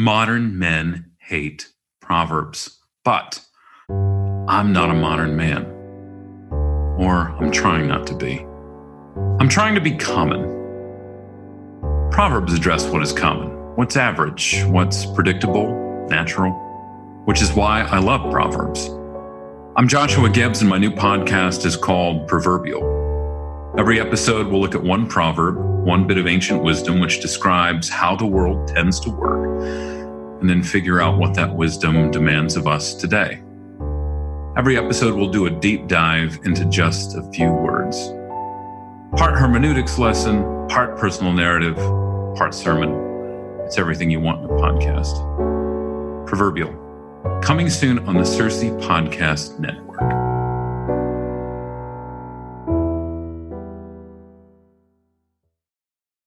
Modern men hate Proverbs, but I'm not a modern man. Or I'm trying not to be. I'm trying to be common. Proverbs address what is common, what's average, what's predictable, natural, which is why I love Proverbs. I'm Joshua Gibbs, and my new podcast is called Proverbial. Every episode we'll look at one proverb, one bit of ancient wisdom which describes how the world tends to work and then figure out what that wisdom demands of us today. Every episode we'll do a deep dive into just a few words. Part hermeneutics lesson, part personal narrative, part sermon. It's everything you want in a podcast. Proverbial. Coming soon on the Circe Podcast Network.